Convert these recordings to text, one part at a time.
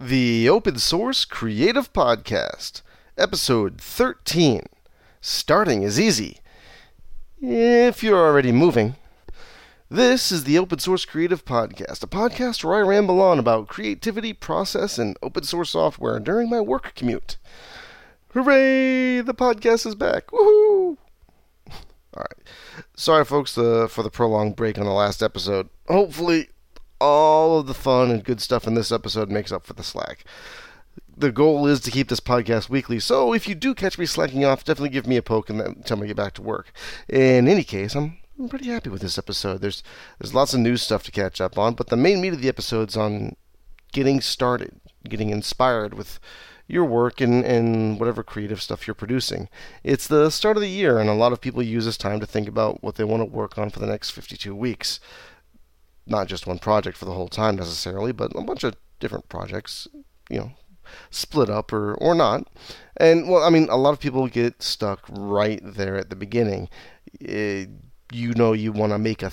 The Open Source Creative Podcast, Episode 13. Starting is easy. If you're already moving. This is the Open Source Creative Podcast, a podcast where I ramble on about creativity, process, and open source software during my work commute. Hooray! The podcast is back. Woohoo! All right. Sorry, folks, uh, for the prolonged break on the last episode. Hopefully, all of the fun and good stuff in this episode makes up for the slack. The goal is to keep this podcast weekly, so if you do catch me slacking off, definitely give me a poke and then tell me to get back to work. In any case, I'm I'm pretty happy with this episode. There's there's lots of new stuff to catch up on, but the main meat of the episode's on getting started, getting inspired with your work and, and whatever creative stuff you're producing. It's the start of the year, and a lot of people use this time to think about what they want to work on for the next 52 weeks. Not just one project for the whole time necessarily, but a bunch of different projects, you know, split up or, or not. And, well, I mean, a lot of people get stuck right there at the beginning. It, you know you want to make a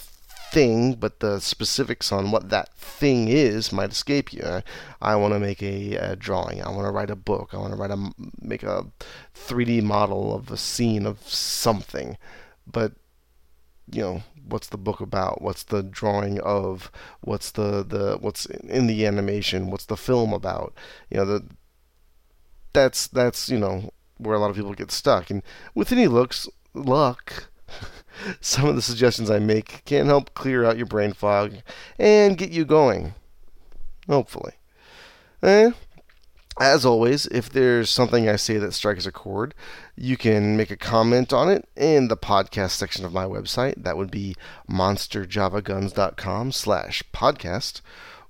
thing, but the specifics on what that thing is might escape you. I, I want to make a, a, drawing. I want to write a book. I want to write a make a 3D model of a scene of something, but you know what's the book about? What's the drawing of? What's the the what's in the animation? What's the film about? You know the that's that's you know where a lot of people get stuck. And with any looks luck some of the suggestions I make can help clear out your brain fog and get you going. Hopefully. Eh, as always, if there's something I say that strikes a chord, you can make a comment on it in the podcast section of my website. That would be monsterjavaguns.com slash podcast.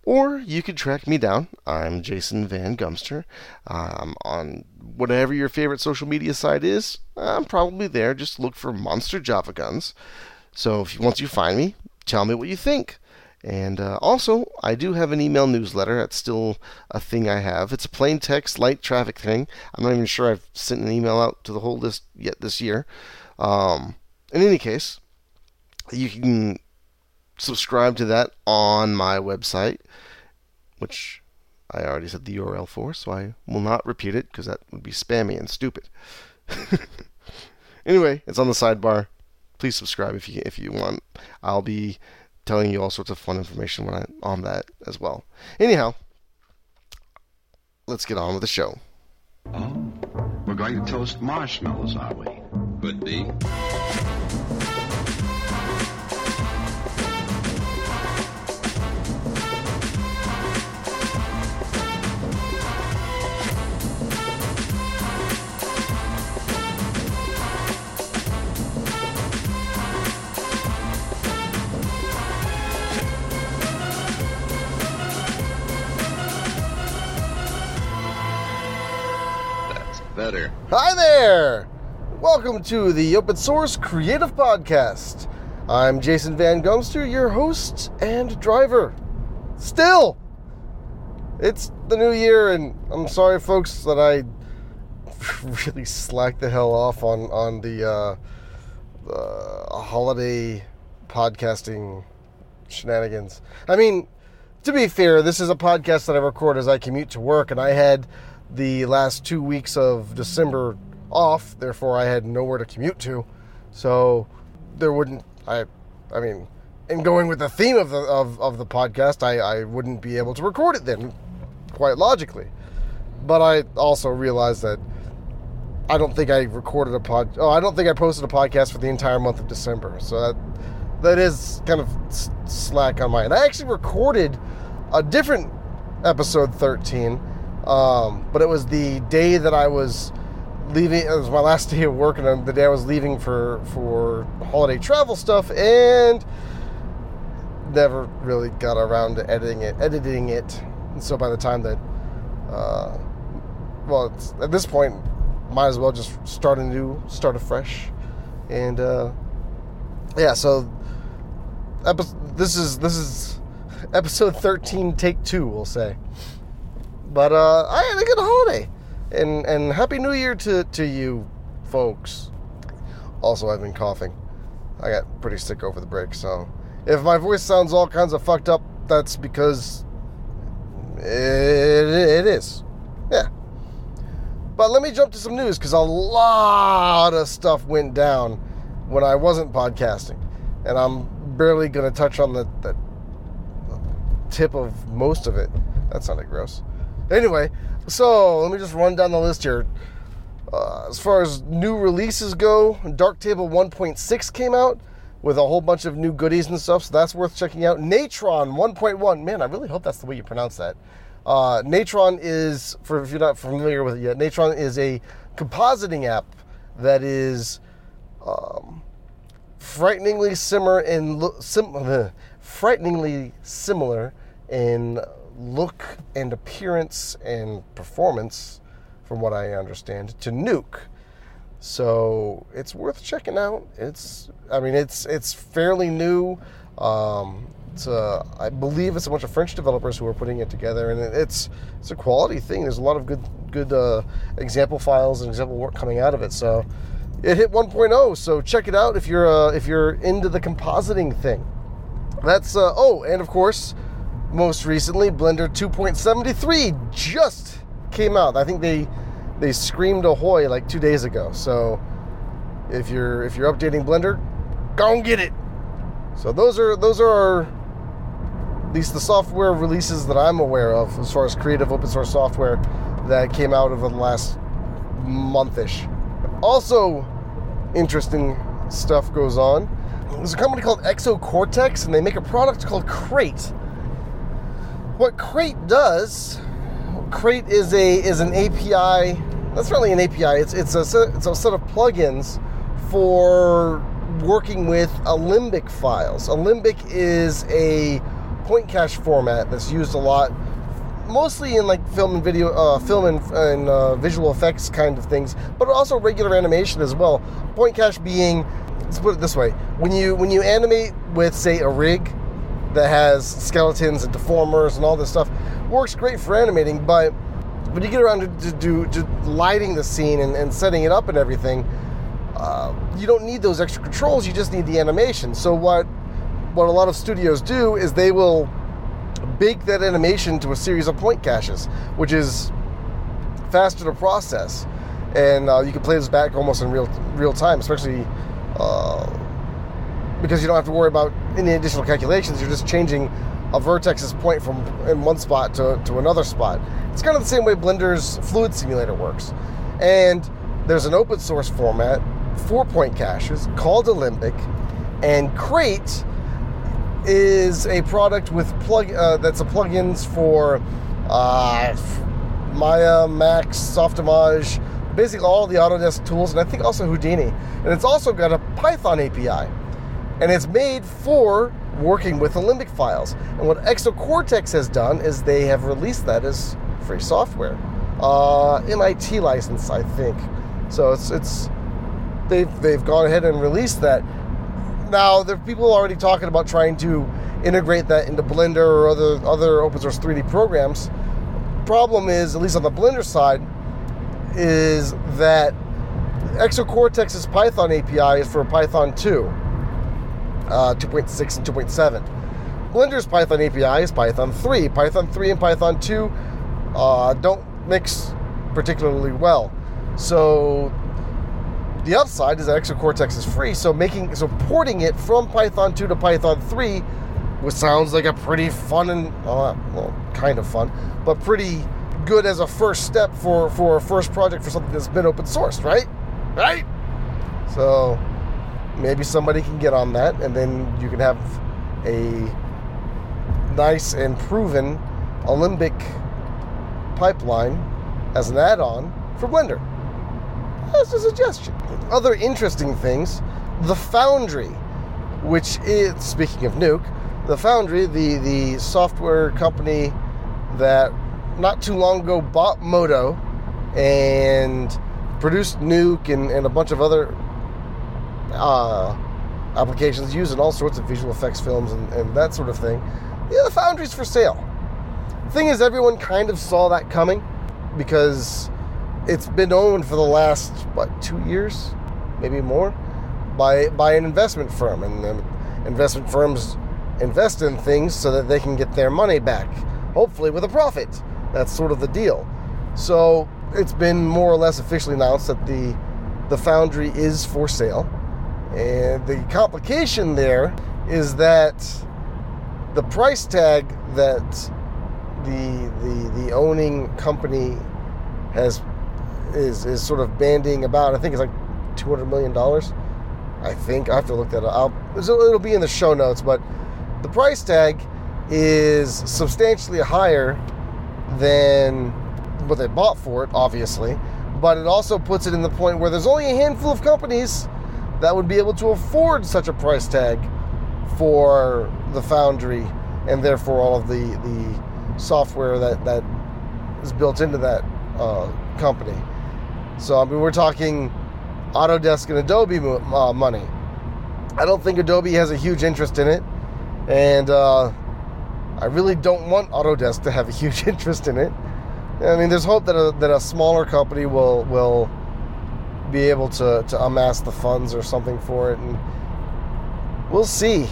Or you could track me down. I'm Jason Van Gumster. Um, on whatever your favorite social media site is, I'm probably there. Just look for Monster Java Guns. So if you, once you find me, tell me what you think. And uh, also, I do have an email newsletter. That's still a thing I have. It's a plain text, light traffic thing. I'm not even sure I've sent an email out to the whole list yet this year. Um, in any case, you can subscribe to that on my website, which I already said the URL for, so I will not repeat it because that would be spammy and stupid. anyway, it's on the sidebar. Please subscribe if you if you want. I'll be telling you all sorts of fun information when I on that as well. Anyhow, let's get on with the show. Oh, we're going to toast marshmallows, are we? Could be. Better. Hi there! Welcome to the Open Source Creative Podcast. I'm Jason Van Gumster, your host and driver. Still! It's the new year, and I'm sorry, folks, that I really slacked the hell off on, on the uh, holiday podcasting shenanigans. I mean, to be fair, this is a podcast that I record as I commute to work, and I had the last two weeks of December off, therefore I had nowhere to commute to. So there wouldn't I I mean in going with the theme of the of, of the podcast, I, I wouldn't be able to record it then, quite logically. But I also realized that I don't think I recorded a pod oh I don't think I posted a podcast for the entire month of December. So that that is kind of slack on my end. I actually recorded a different episode 13 um, but it was the day that I was leaving. It was my last day of work, and the day I was leaving for for holiday travel stuff, and never really got around to editing it. Editing it, and so by the time that, uh, well, at this point, might as well just start anew, start afresh, and uh, yeah. So, epi- this is this is episode thirteen, take two, we'll say. But uh, I had a good holiday, and and happy New Year to to you, folks. Also, I've been coughing. I got pretty sick over the break, so if my voice sounds all kinds of fucked up, that's because it, it is. Yeah. But let me jump to some news because a lot of stuff went down when I wasn't podcasting. And I'm barely going to touch on the, the tip of most of it. That sounded gross. Anyway, so let me just run down the list here. Uh, as far as new releases go, Darktable 1.6 came out with a whole bunch of new goodies and stuff, so that's worth checking out. Natron 1.1, man, I really hope that's the way you pronounce that. Uh, Natron is, for if you're not familiar with it yet, Natron is a compositing app that is um, frighteningly similar in sim- uh, frighteningly similar in look and appearance and performance, from what I understand, to Nuke. So it's worth checking out. It's, I mean, it's it's fairly new. Um, it's a, I believe it's a bunch of French developers who are putting it together, and it's it's a quality thing. There's a lot of good good uh, example files and example work coming out of it. So it hit 1.0. So check it out if you're uh, if you're into the compositing thing. That's uh, oh, and of course, most recently, Blender 2.73 just came out. I think they they screamed ahoy like two days ago. So if you're if you're updating Blender, go and get it. So those are those are our, at least the software releases that I'm aware of as far as creative open source software that came out over the last monthish. Also, interesting stuff goes on. There's a company called ExoCortex, and they make a product called Crate. What Crate does, Crate is a is an API. That's really an API. It's it's a set, it's a set of plugins for working with Alembic files. Alembic is a point cache format that's used a lot, mostly in like film and video, uh, film and, and uh, visual effects kind of things, but also regular animation as well. Point cache being, let's put it this way: when you when you animate with say a rig that has skeletons and deformers and all this stuff, works great for animating, but when you get around to, to do to lighting the scene and, and setting it up and everything, uh, you don't need those extra controls. You just need the animation. So what what a lot of studios do is they will bake that animation to a series of point caches, which is faster to process, and uh, you can play this back almost in real real time, especially uh, because you don't have to worry about any additional calculations. You're just changing a vertex's point from in one spot to, to another spot. It's kind of the same way Blender's Fluid Simulator works, and there's an open source format for point caches called Alembic, and Crate is a product with plug uh, that's a plugins for uh, Maya, Max, Softimage, basically all the Autodesk tools, and I think also Houdini. And it's also got a Python API, and it's made for working with Alembic files. And what ExoCortex has done is they have released that as free software, uh, MIT license, I think. So it's it's they've they've gone ahead and released that. Now there are people already talking about trying to integrate that into Blender or other other open source 3D programs. Problem is, at least on the Blender side, is that ExoCortex's Python API is for Python 2, uh, 2.6 and 2.7. Blender's Python API is Python 3. Python 3 and Python 2 uh, don't mix particularly well. So the upside is that ExoCortex is free, so making so porting it from Python 2 to Python 3 which sounds like a pretty fun and uh, well, kind of fun, but pretty good as a first step for for a first project for something that's been open sourced, right? Right? So maybe somebody can get on that, and then you can have a nice and proven Alembic pipeline as an add-on for Blender. That's a suggestion. Other interesting things, the Foundry, which is speaking of Nuke, the Foundry, the the software company that not too long ago bought Modo and produced Nuke and, and a bunch of other uh, applications using all sorts of visual effects films and, and that sort of thing. Yeah, the Foundry's for sale. The thing is, everyone kind of saw that coming because it's been owned for the last what two years, maybe more, by by an investment firm, and investment firms invest in things so that they can get their money back, hopefully with a profit. That's sort of the deal. So it's been more or less officially announced that the the foundry is for sale, and the complication there is that the price tag that the the the owning company has is is sort of banding about. I think it's like two hundred million dollars. I think I have to look that up. I'll, it'll be in the show notes, but the price tag is substantially higher than what they bought for it, obviously. But it also puts it in the point where there's only a handful of companies that would be able to afford such a price tag for the foundry and therefore all of the, the software that, that is built into that uh, company. So, I mean, we're talking Autodesk and Adobe uh, money. I don't think Adobe has a huge interest in it. And uh, I really don't want Autodesk to have a huge interest in it. I mean, there's hope that a, that a smaller company will will be able to, to amass the funds or something for it, and we'll see.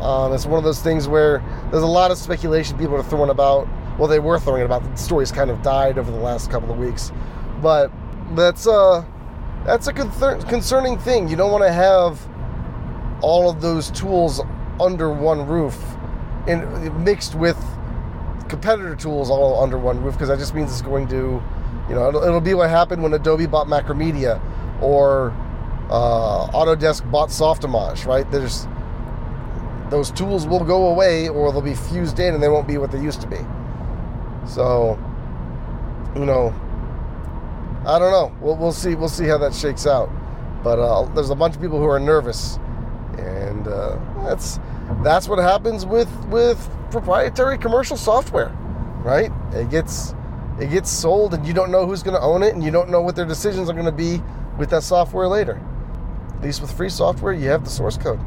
Um, it's one of those things where there's a lot of speculation people are throwing about. Well, they were throwing about. The story's kind of died over the last couple of weeks, but that's uh that's a concerning thing. You don't want to have all of those tools under one roof, and mixed with competitor tools all under one roof because that just means it's going to, you know, it'll, it'll be what happened when Adobe bought Macromedia or uh, Autodesk bought Softimage, right? There's those tools will go away or they'll be fused in and they won't be what they used to be. So, you know, I don't know. We'll, we'll see. We'll see how that shakes out. But uh, there's a bunch of people who are nervous, and uh, that's that's what happens with with proprietary commercial software, right? It gets it gets sold and you don't know who's going to own it and you don't know what their decisions are going to be with that software later. At least with free software, you have the source code.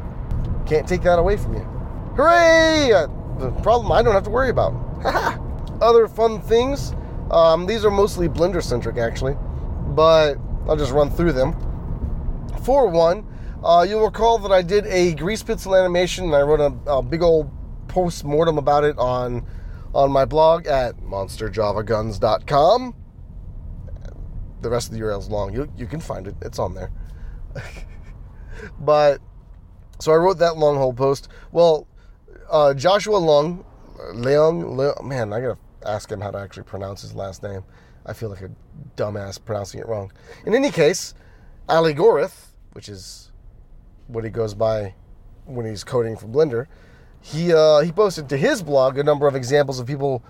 Can't take that away from you. Hooray! Uh, the problem I don't have to worry about. Other fun things. Um, these are mostly Blender centric, actually, but I'll just run through them. For one, uh, you'll recall that I did a grease pencil animation and I wrote a, a big old post mortem about it on on my blog at monsterjavaguns.com. The rest of the URL is long. You, you can find it. It's on there. but so I wrote that long hole post. Well, uh, Joshua Long, Leong, man, I gotta ask him how to actually pronounce his last name. I feel like a dumbass pronouncing it wrong. In any case, Aligorith, which is what he goes by when he's coding for Blender, he uh, he posted to his blog a number of examples of people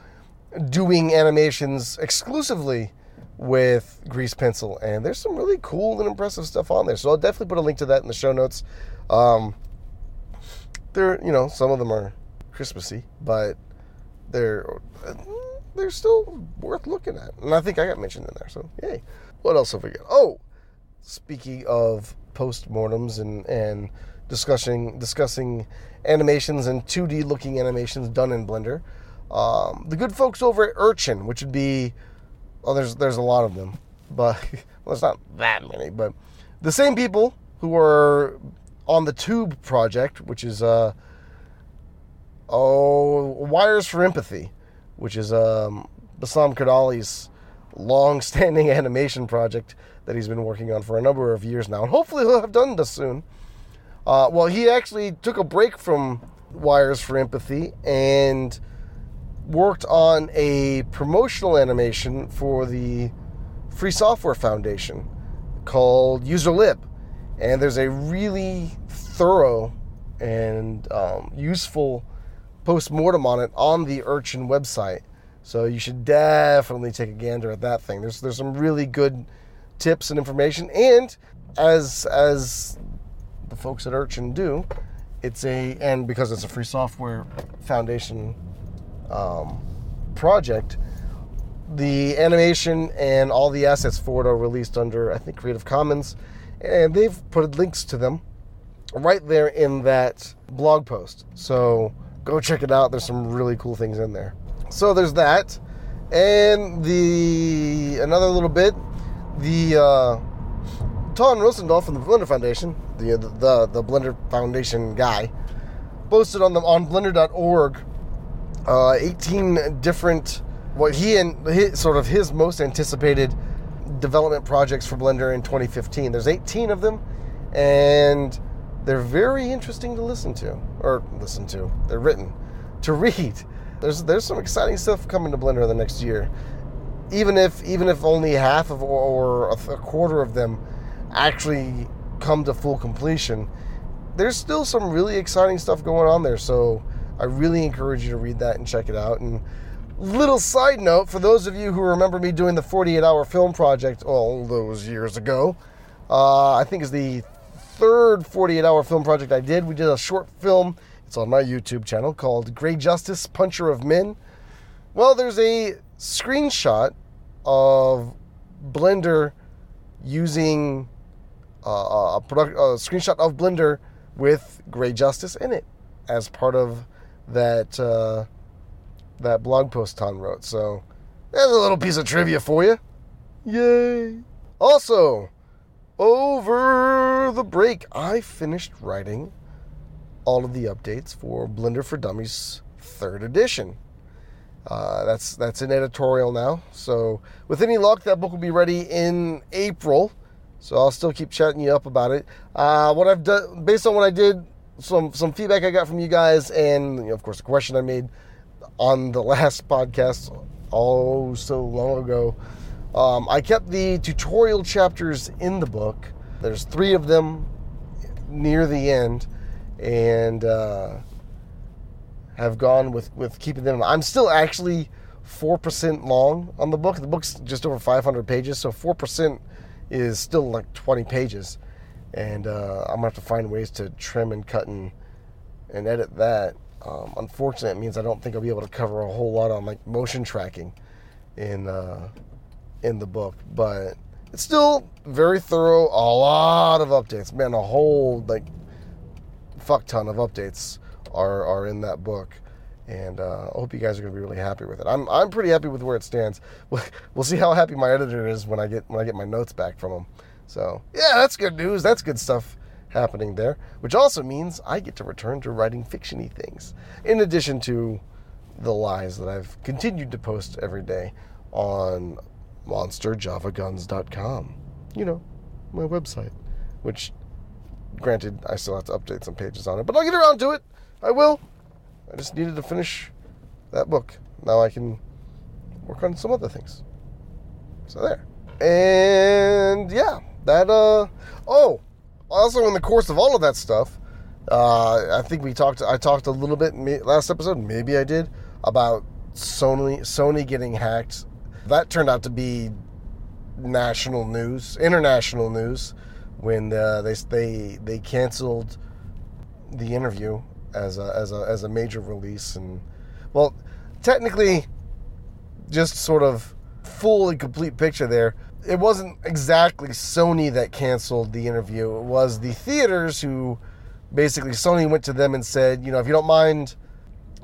doing animations exclusively with grease pencil and there's some really cool and impressive stuff on there. So i'll definitely put a link to that in the show notes. Um, they're you know some of them are christmassy but they're they're still worth looking at. And i think i got mentioned in there so yay. What else have we got? Oh speaking of post-mortems and and discussing discussing animations and 2D looking animations done in Blender. Um, the good folks over at Urchn, which would be, well, there's there's a lot of them, but well, it's not that many, but the same people who are on the Tube project, which is uh, oh Wires for Empathy, which is um, Bassam Kurdali's long-standing animation project that he's been working on for a number of years now, and hopefully he'll have done this soon. Uh, well, he actually took a break from Wires for Empathy and worked on a promotional animation for the Free Software Foundation called UserLib. And there's a really thorough and um, useful post mortem on it on the Urchn website. So you should definitely take a gander at that thing. There's there's some really good tips and information, and as as the folks at Urchn do. It's a and because it's a free software foundation um, project, the animation and all the assets for it are released under I think Creative Commons, and they've put links to them right there in that blog post. So go check it out. There's some really cool things in there. So there's that, and the another little bit, the uh, Ton Roosendaal from the Blender Foundation, the, the the Blender Foundation guy, posted on the on Blender.org uh, 18 different what he and his, sort of his most anticipated development projects for Blender in 2015. There's 18 of them, and they're very interesting to listen to, or listen to. They're written to read. There's there's some exciting stuff coming to Blender the next year. Even if even if only half of or, a quarter of them actually come to full completion, there's still some really exciting stuff going on there. So I really encourage you to read that and check it out. And little side note for those of you who remember me doing the 48 hour film project all those years ago, uh, I think is the third 48 hour film project I did. We did a short film. It's on my YouTube channel called Grey Justice Puncher of Men. Well, there's a screenshot of Blender using a, product, a screenshot of Blender with Grey Justice in it as part of that uh, that blog post Ton wrote. So there's a little piece of trivia for you. Yay! Also, over the break, I finished writing all of the updates for Blender for Dummies third edition. Uh, that's that's an editorial now. So with any luck, that book will be ready in April. So I'll still keep chatting you up about it. Uh, what I've done, based on what I did, some some feedback I got from you guys, and you know, of course the question I made on the last podcast, oh so long ago. Um, I kept the tutorial chapters in the book. There's three of them near the end, and uh, have gone with with keeping them. I'm still actually four percent long on the book. The book's just over 500 pages, so four percent is still like 20 pages, and uh, I'm gonna have to find ways to trim and cut and and edit that. Um, unfortunately, it means I don't think I'll be able to cover a whole lot on like motion tracking in uh, in the book, but it's still very thorough. A lot of updates, man. A whole like fuck ton of updates are are in that book, and uh, I hope you guys are going to be really happy with it. I'm I'm pretty happy with where it stands. We'll, we'll see how happy my editor is when I get when I get my notes back from him. So yeah, that's good news. That's good stuff happening there, which also means I get to return to writing fictiony things, in addition to the lies that I've continued to post every day on monsterjavaguns.com. You know, my website, which granted I still have to update some pages on it, but I'll get around to it. I will. I just needed to finish that book. Now I can work on some other things. So there. And yeah, that uh oh, also in the course of all of that stuff, uh, I think we talked. I talked a little bit last episode. Maybe I did about Sony Sony getting hacked. That turned out to be national news, international news, when uh, they they they canceled the interview as a as a as a major release and well, technically, just sort of full and complete picture there it wasn't exactly Sony that canceled the interview. It was the theaters who basically Sony went to them and said, you know, if you don't mind,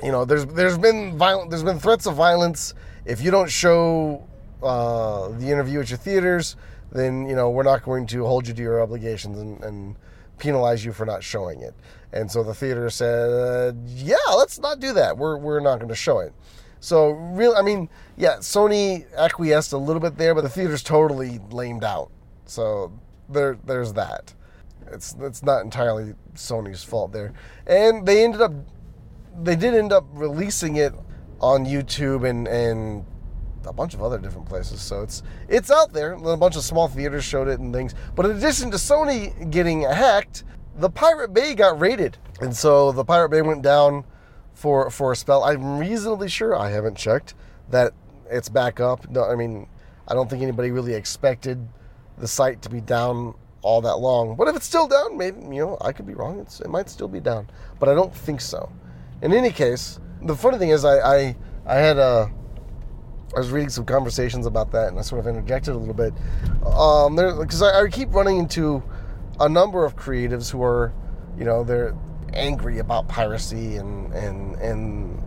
you know, there's there's been violent there's been threats of violence. If you don't show uh, the interview at your theaters, then you know we're not going to hold you to your obligations and, and penalize you for not showing it. And so the theater said, yeah, let's not do that. We're we're not going to show it. So real, I mean, yeah, Sony acquiesced a little bit there, but the theater's totally lamed out. So there, there's that. It's it's not entirely Sony's fault there, and they ended up, they did end up releasing it on YouTube and and a bunch of other different places. So it's it's out there. A bunch of small theaters showed it and things. But in addition to Sony getting hacked, the Pirate Bay got raided, and so the Pirate Bay went down for for a spell. I'm reasonably sure I haven't checked that it's back up. No, I mean, I don't think anybody really expected the site to be down all that long. But if it's still down, maybe you know I could be wrong. It's, it might still be down, but I don't think so. In any case, the funny thing is, I I, I had a I was reading some conversations about that, and I sort of interjected a little bit. Um, because I, I keep running into a number of creatives who are, you know, they're angry about piracy and and and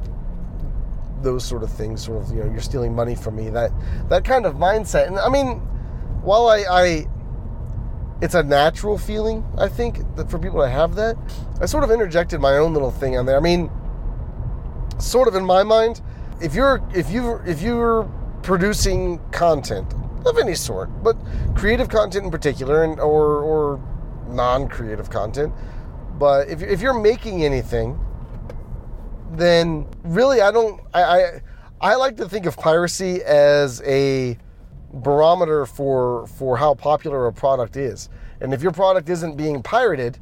those sort of things. Sort of, you know, you're stealing money from me. That that kind of mindset. And I mean, while I, I it's a natural feeling, I think, that for people to have that. I sort of interjected my own little thing on there. I mean, sort of in my mind, if you're if you if you're producing content of any sort, but creative content in particular, and or or non-creative content, but if if you're making anything, then really I don't I I, I like to think of piracy as a barometer for for how popular a product is. And if your product isn't being pirated,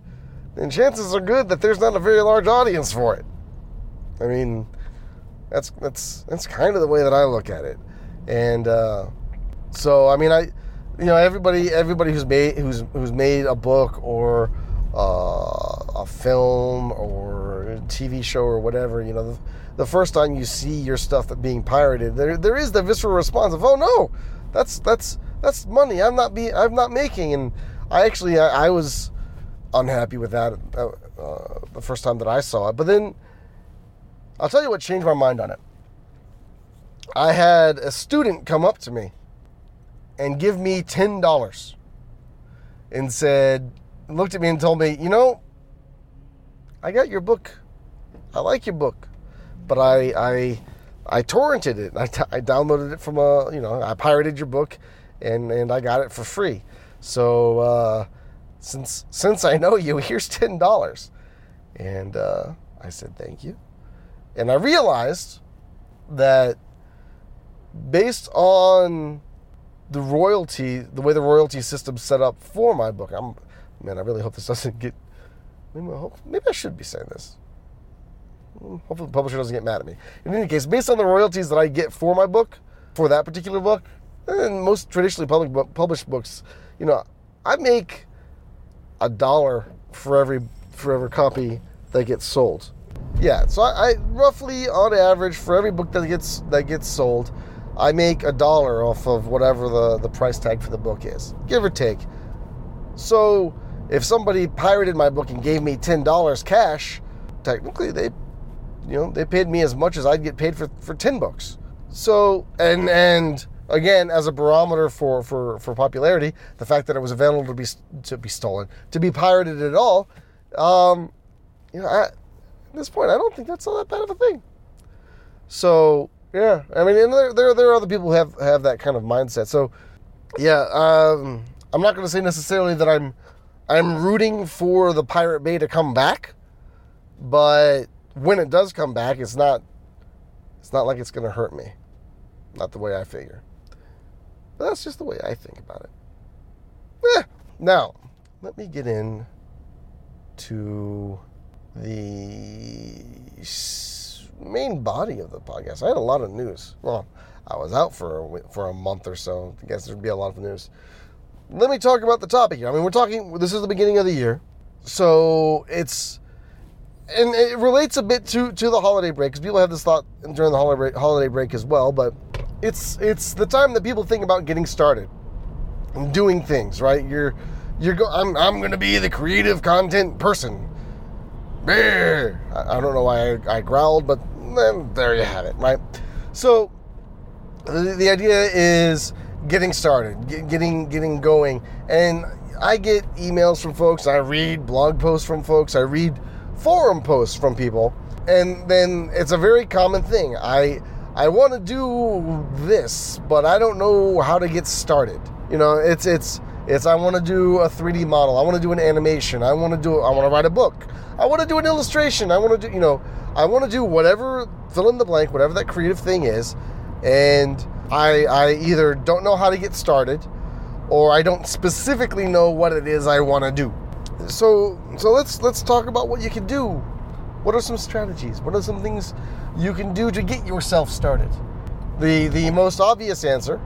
then chances are good that there's not a very large audience for it. I mean, that's that's that's kind of the way that I look at it. And uh, so, I mean, I, you know, everybody everybody who's made who's who's made a book or uh, a film or a TV show or whatever, you know, the, the first time you see your stuff being pirated, there there is the visceral response of, oh no, that's that's that's money I'm not be I'm not making, and I actually I, I was unhappy with that uh, uh, the first time that I saw it, but then I'll tell you what changed my mind on it. I had a student come up to me and give me ten dollars and said, looked at me and told me, you know, I got your book. I like your book, but I I I torrented it. I, t- I downloaded it from a you know I pirated your book, and and I got it for free. So uh, since since I know you, here's ten dollars, and uh, I said thank you, and I realized that based on the royalty, the way the royalty system's set up for my book, I'm man, I really hope this doesn't get. Maybe I, hope, maybe I should be saying this. Hmm, hopefully, the publisher doesn't get mad at me. In any case, based on the royalties that I get for my book, for that particular book, and most traditionally public published books, you know, I make a dollar for every for every copy that gets sold. Yeah, so I, I roughly, on average, for every book that gets that gets sold, I make a dollar off of whatever the the price tag for the book is, give or take. So if somebody pirated my book and gave me ten dollars cash, technically they you know, they paid me as much as I'd get paid for, for 10 books. So, and, and again, as a barometer for, for, for popularity, the fact that it was available to be, to be stolen, to be pirated at all, um, you know, I, at this point, I don't think that's all that bad of a thing. So, yeah, I mean, and there, there, there are other people who have, have that kind of mindset. So, yeah, um, I'm not going to say necessarily that I'm, I'm rooting for the Pirate Bay to come back, but when it does come back, it's not it's not like it's going to hurt me. Not the way I figure. But that's just the way I think about it. Now, let me get in to the main body of the podcast. I had a lot of news. Well, I was out for a, for a month or so. I guess there'd be a lot of news. Let me talk about the topic. I mean, we're talking. This is the beginning of the year, so it's and it relates a bit to to the holiday break because people have this thought during the holiday holiday break as well. But it's it's the time that people think about getting started and doing things. Right? You're you're go. I'm I'm going to be the creative content person. I, I don't know why I, I growled, but then there you have it. Right? So the, the idea is getting started, get, getting getting going, and I get emails from folks. I read blog posts from folks. I read forum posts from people, and then it's a very common thing. I I want to do this, but I don't know how to get started. You know, it's it's it's I want to do a 3D model. I want to do an animation. I want to do I want to write a book. I want to do an illustration. I want to do, you know, I want to do whatever fill in the blank, whatever that creative thing is, and I I either don't know how to get started or I don't specifically know what it is I want to do so so let's let's talk about what you can do. What are some strategies? What are some things you can do to get yourself started? The the most obvious answer,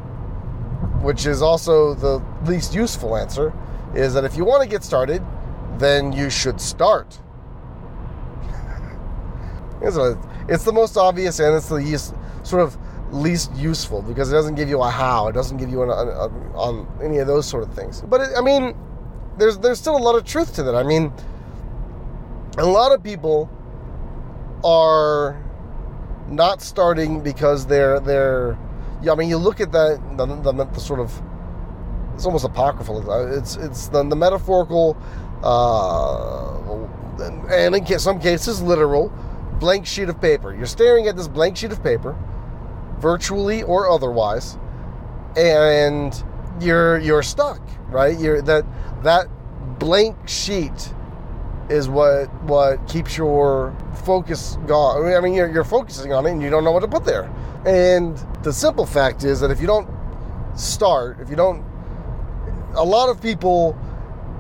which is also the least useful answer, is that if you want to get started, then you should start. it's, the most obvious and it's the least, sort of least useful because it doesn't give you a how, it doesn't give you an, on any of those sort of things. But it, I mean, there's there's still a lot of truth to that. I mean, a lot of people are not starting because they're they're. Yeah, I mean, you look at that the, the, the sort of it's almost apocryphal. It's it's the, the metaphorical, uh, and in some cases literal, blank sheet of paper. You're staring at this blank sheet of paper, virtually or otherwise, and you're you're stuck, right? You're that that blank sheet is what what keeps your focus gone. I mean, you're, you're focusing on it and you don't know what to put there. And the simple fact is that if you don't start, if you don't, a lot of people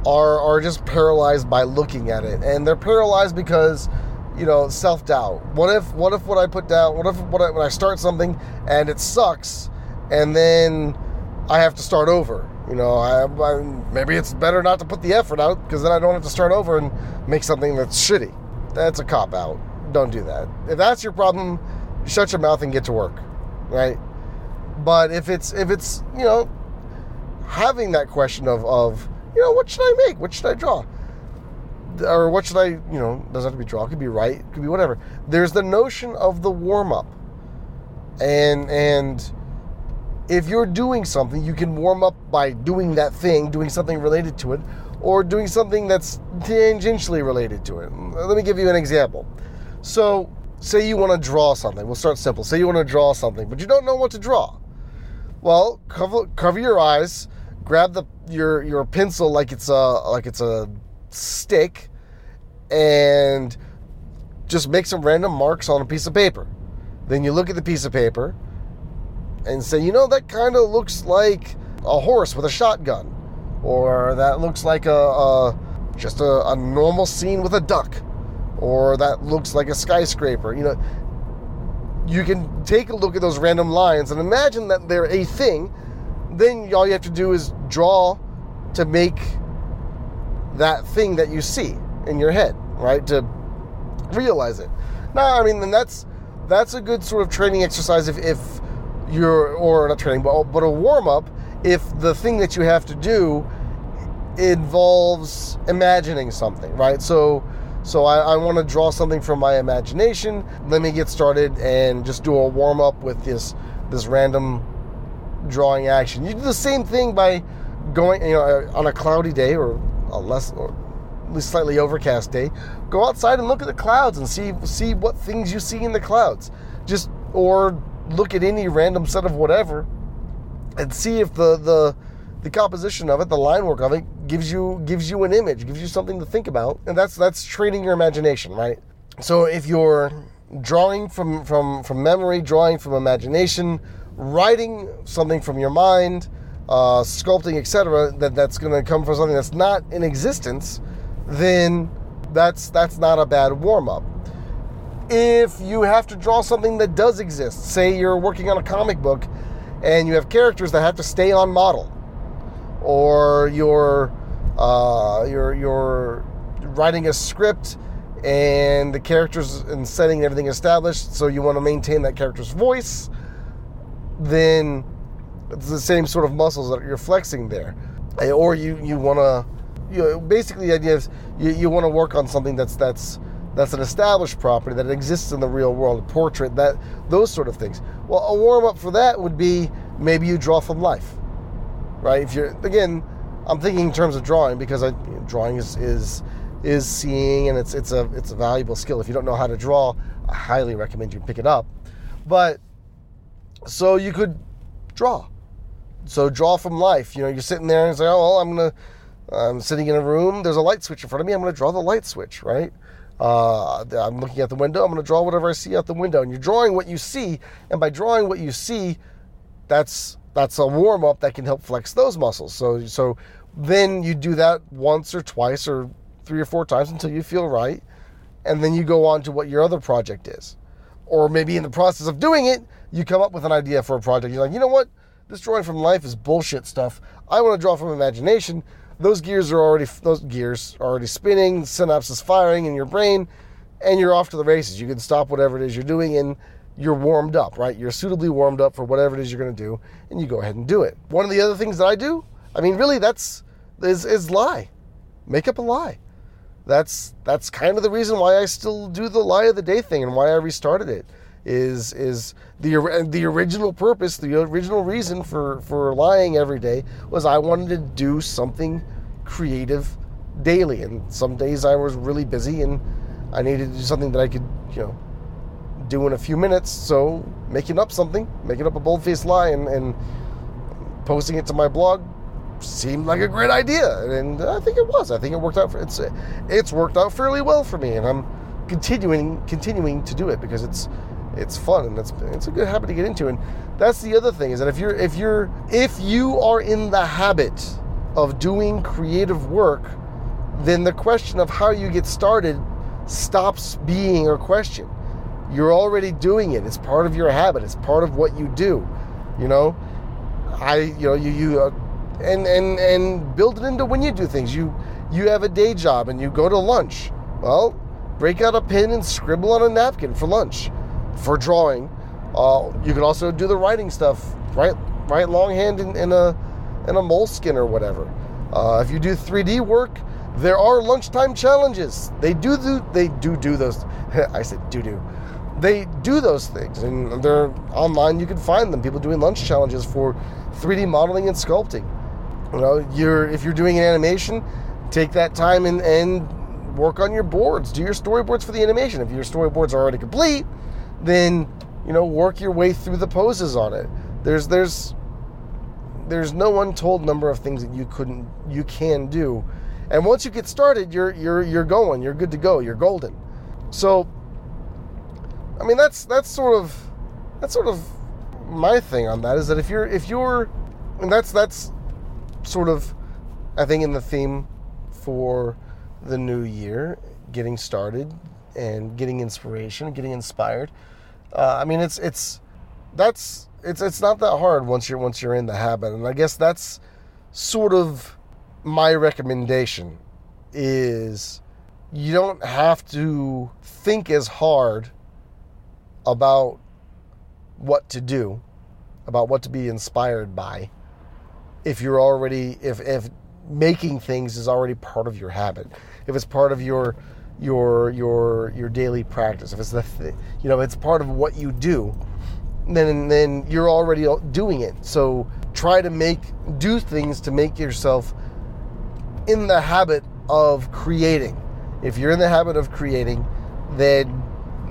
are are just paralyzed by looking at it, and they're paralyzed because you know self doubt. What if what if what I put down? What if what I, when I start something and it sucks, and then I have to start over? You know, I, I, maybe it's better not to put the effort out because then I don't have to start over and make something that's shitty. That's a cop out. Don't do that. If that's your problem, shut your mouth and get to work, right? But if it's if it's you know having that question of of you know what should I make? What should I draw? Or what should I you know doesn't have to be draw. It could be write. It could be whatever. There's the notion of the warm up, and and if you're doing something, you can warm up by doing that thing, doing something related to it, or doing something that's tangentially related to it. Let me give you an example. So, say you want to draw something. We'll start simple. Say you want to draw something, but you don't know what to draw. Well, cover cover your eyes, grab the your your pencil like it's a like it's a stick, and just make some random marks on a piece of paper. Then you look at the piece of paper and say, you know, that kind of looks like a horse with a shotgun, or that looks like a, a just a, a normal scene with a duck, or that looks like a skyscraper. You know, you can take a look at those random lines and imagine that they're a thing. Then all you have to do is draw to make that thing that you see in your head, right? To realize it. Now, I mean, then that's that's a good sort of training exercise if, if you're or not training, but but a warm up if the thing that you have to do involves imagining something, right? So so I, I want to draw something from my imagination. Let me get started and just do a warm up with this this random drawing action. You do the same thing by going, you know, uh, on a cloudy day or a less or at least slightly overcast day. Go outside and look at the clouds and see see what things you see in the clouds. Just or look at any random set of whatever and see if the the the composition of it, the line work of it, gives you gives you an image, gives you something to think about, and that's that's training your imagination, right? So if you're drawing from from from memory, drawing from imagination, writing something from your mind, uh, sculpting, etc., that that's going to come from something that's not in existence, then that's that's not a bad warm up. If you have to draw something that does exist, say you're working on a comic book and you have characters that have to stay on model, or you're uh, you're you're writing a script and the characters and setting and everything established, so you want to maintain that character's voice, then it's the same sort of muscles that you're flexing there, or you you want to you know, basically the idea is you, you want to work on something that's that's that's an established property that exists in the real world, a portrait, that those sort of things. Well, a warm up for that would be maybe you draw from life, right? If you're again, I'm thinking in terms of drawing because I, drawing is is is seeing and it's it's a it's a valuable skill. If you don't know how to draw, I highly recommend you pick it up. But so you could draw. So draw from life. You know, you're sitting there and say, "Oh, well, I'm gonna." I'm sitting in a room. There's a light switch in front of me. I'm going to draw the light switch, right? Uh, I'm looking at the window. I'm going to draw whatever I see out the window. And you're drawing what you see, and by drawing what you see, that's that's a warm up that can help flex those muscles. So so then you do that once or twice or three or four times until you feel right, and then you go on to what your other project is, or maybe in the process of doing it, you come up with an idea for a project. You're like, you know what, this drawing from life is bullshit stuff. I want to draw from imagination those gears are already those gears are already spinning, synapses firing in your brain, and you're off to the races. You can stop whatever it is you're doing and you're warmed up, right? You're suitably warmed up for whatever it is you're going to do, and you go ahead and do it. One of the other things that I do, I mean, really, that's is is lie, make up a lie. That's that's kind of the reason why I still do the lie of the day thing and why I restarted it. Is is the the original purpose, the original reason for for lying every day was I wanted to do something creative daily, and some days I was really busy and I needed to do something that I could, you know, do in a few minutes. So making up something, making up a bold faced lie, and, and posting it to my blog seemed like a great idea, and I think it was. I think it worked out for it's it's worked out fairly well for me, and I'm continuing continuing to do it because it's it's fun and it's it's a good habit to get into. And that's the other thing is that if you're if you're if you are in the habit of doing creative work, then the question of how you get started stops being a question. You're already doing it. It's part of your habit. It's part of what you do. You know, I you know you you uh, and and and build it into when you do things. You you have a day job and you go to lunch. Well, break out a pen and scribble on a napkin for lunch, for drawing. Uh, you can also do the writing stuff. Write write longhand in, in a in a Moleskine or whatever. Uh, if you do 3D work, there are lunchtime challenges. They do do they do do those. I said do do. They do those things, and they're online. You can find them. People doing lunch challenges for 3D modeling and sculpting. You know, you're if you're doing an animation, take that time and and work on your boards. Do your storyboards for the animation. If your storyboards are already complete, then you know work your way through the poses on it. There's there's there's no untold number of things that you couldn't you can do. And once you get started, you're you're you're going. You're good to go. You're golden. So I mean that's that's sort of that's sort of my thing on that is that if you're if you're and that's that's sort of I think in the theme for the new year, getting started and getting inspiration, getting inspired. Uh, I mean, it's it's that's it's it's not that hard once you're once you're in the habit, and I guess that's sort of my recommendation is you don't have to think as hard about what to do, about what to be inspired by if you're already if if making things is already part of your habit if it's part of your your your your daily practice if it's the th- you know it's part of what you do then then you're already doing it. So try to make do things to make yourself in the habit of creating. If you're in the habit of creating then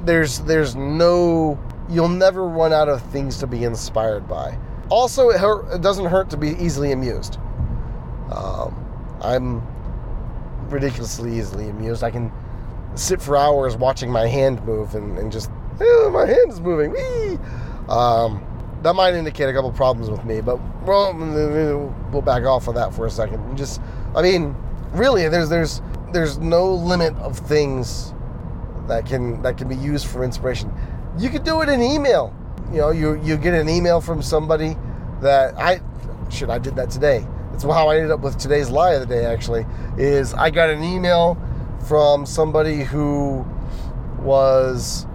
there's there's no you'll never run out of things to be inspired by also, it, hurt, it doesn't hurt to be easily amused. Um, I'm ridiculously easily amused. I can sit for hours watching my hand move and, and just, oh, my hand is moving. Um, that might indicate a couple problems with me, but well, we'll back off of that for a second. Just, I mean, really, there's there's there's no limit of things that can that can be used for inspiration. You could do it in email you know, you you get an email from somebody that I should I did that today. That's how I ended up with today's lie of the day. Actually, is I got an email from somebody who was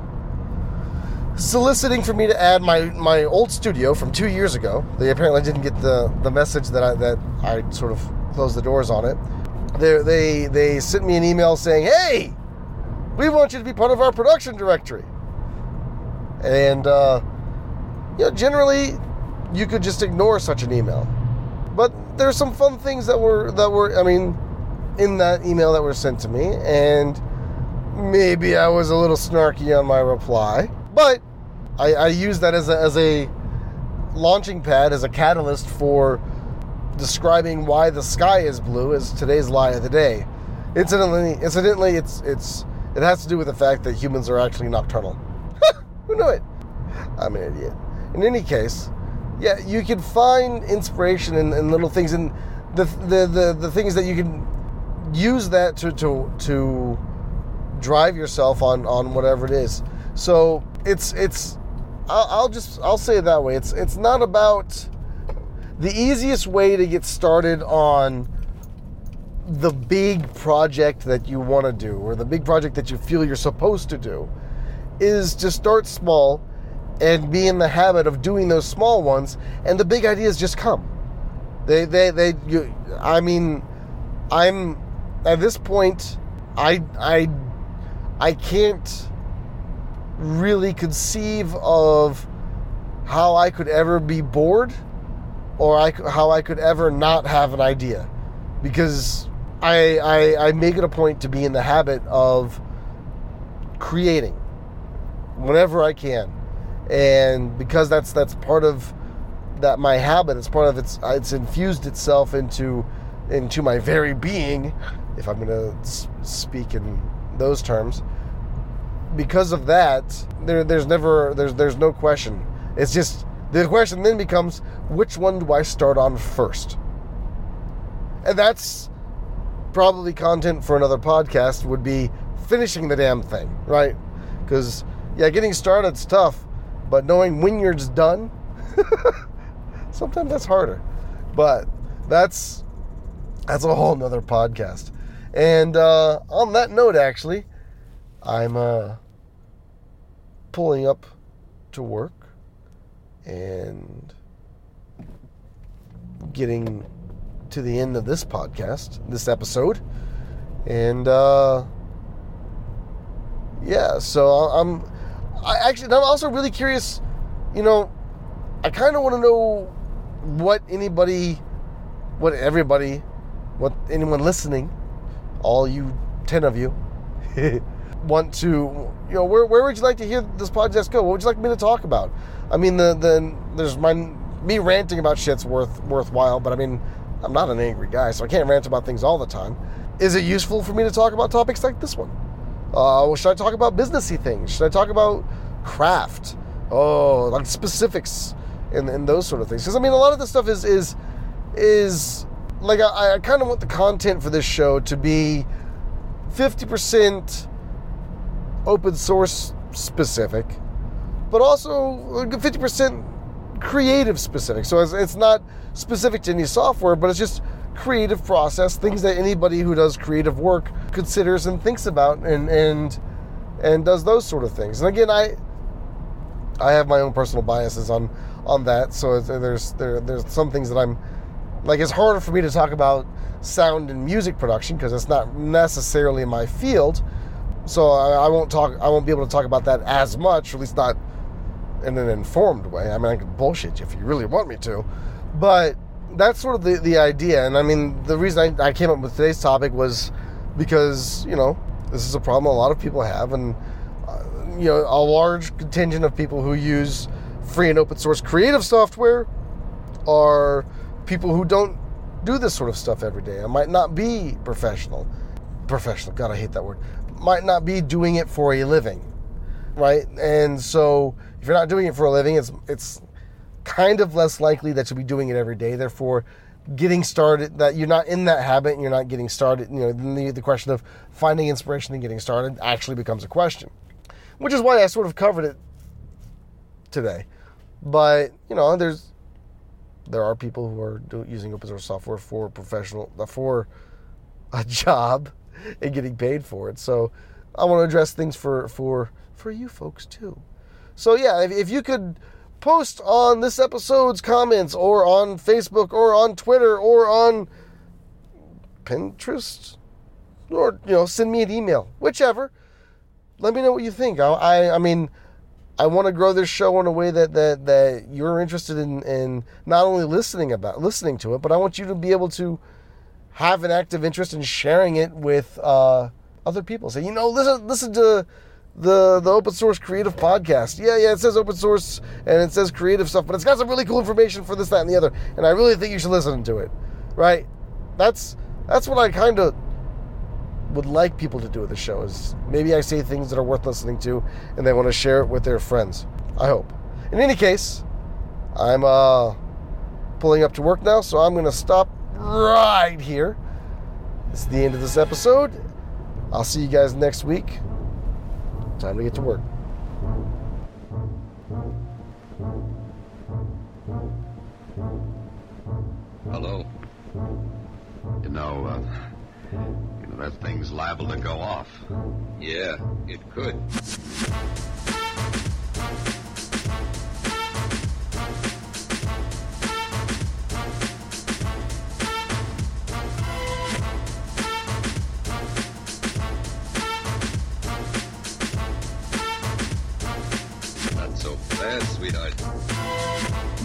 soliciting for me to add my my old studio from two years ago. They apparently didn't get the the message that I that I sort of closed the doors on it. They they they sent me an email saying, "Hey, we want you to be part of our production directory." And uh, you know, generally you could just ignore such an email. But there's some fun things that were that were I mean in that email that were sent to me and maybe I was a little snarky on my reply, but I, I use that as a, as a launching pad, as a catalyst for describing why the sky is blue as today's lie of the day. Incidentally, incidentally, it's it's it has to do with the fact that humans are actually nocturnal. Who knew it? I'm an idiot in any case, yeah, you can find inspiration in, in little things, and the, the the the things that you can use that to to to drive yourself on on whatever it is. So it's it's I'll, I'll just I'll say it that way. It's it's not about the easiest way to get started on the big project that you want to do or the big project that you feel you're supposed to do is to start small and be in the habit of doing those small ones, and the big ideas just come. They, they, they. You, I mean, I'm at this point. I, I, I can't really conceive of how I could ever be bored, or I, how I could ever not have an idea, because I, I, I make it a point to be in the habit of creating whenever I can, and because that's that's part of that my habit. It's part of it's it's infused itself into into my very being, if I'm going to speak in those terms. Because of that, there, there's never there's there's no question. It's just the question then becomes which one do I start on first? And that's probably content for another podcast would be finishing the damn thing, right? Because yeah, getting started's tough, but knowing when you're done, sometimes that's harder. But that's that's a whole nother podcast. And uh, on that note, actually, I'm uh, pulling up to work and getting to the end of this podcast, this episode. And uh, yeah, so I'm I actually I'm also really curious, you know, I kind of want to know what anybody what everybody what anyone listening, all you 10 of you want to you know where, where would you like to hear this podcast go what would you like me to talk about i mean the the there's my me ranting about shit's worth worthwhile but i mean i'm not an angry guy so i can't rant about things all the time. Is it useful for me to talk about topics like this one? Uh, should i talk about businessy things? Should i talk about craft? Oh like specifics and, and those sort of things. Because i mean a lot of this stuff is is is like I, I kind of want the content for this show to be 50% open source specific, but also 50% creative specific. So it's, it's not specific to any software, but it's just creative process, things that anybody who does creative work considers and thinks about and and and does those sort of things. And again, I I have my own personal biases on on that. So there's there there's some things that I'm like it's harder for me to talk about sound and music production because it's not necessarily my field. So I, I, won't talk. I won't be able to talk about that as much, at least not in an informed way. I mean, I can bullshit you if you really want me to, but that's sort of the, the idea. And I mean, the reason I, I came up with today's topic was because you know this is a problem a lot of people have, and uh, you know a large contingent of people who use free and open source creative software are people who don't do this sort of stuff every day. I might not be professional. Professional, God, I hate that word. Might not be doing it for a living, right? And so, if you're not doing it for a living, it's it's kind of less likely that you'll be doing it every day. Therefore, getting started, that you're not in that habit, and you're not getting started. You know, the, the question of finding inspiration and getting started actually becomes a question, which is why I sort of covered it today. But you know, there's there are people who are do, using open source software for professional for a job and getting paid for it. So I want to address things for for for you folks too. So yeah, if, if you could post on this episode's comments or on Facebook or on Twitter or on Pinterest or you know send me an email, whichever. Let me know what you think. I I, I mean I want to grow this show in a way that that that you're interested in in not only listening about listening to it, but I want you to be able to have an active interest in sharing it with uh, other people. Say, you know, listen listen to the the open source creative podcast. Yeah, yeah, it says open source and it says creative stuff, but it's got some really cool information for this, that, and the other. And I really think you should listen to it. Right? That's that's what I kind of would like people to do with the show is maybe I say things that are worth listening to and they want to share it with their friends. I hope. In any case, I'm uh, pulling up to work now, so I'm going to stop right here. It's the end of this episode. I'll see you guys next week. Time to get to work. Hello. You know, uh, that thing's liable to go off. Yeah, it could. Sweetheart.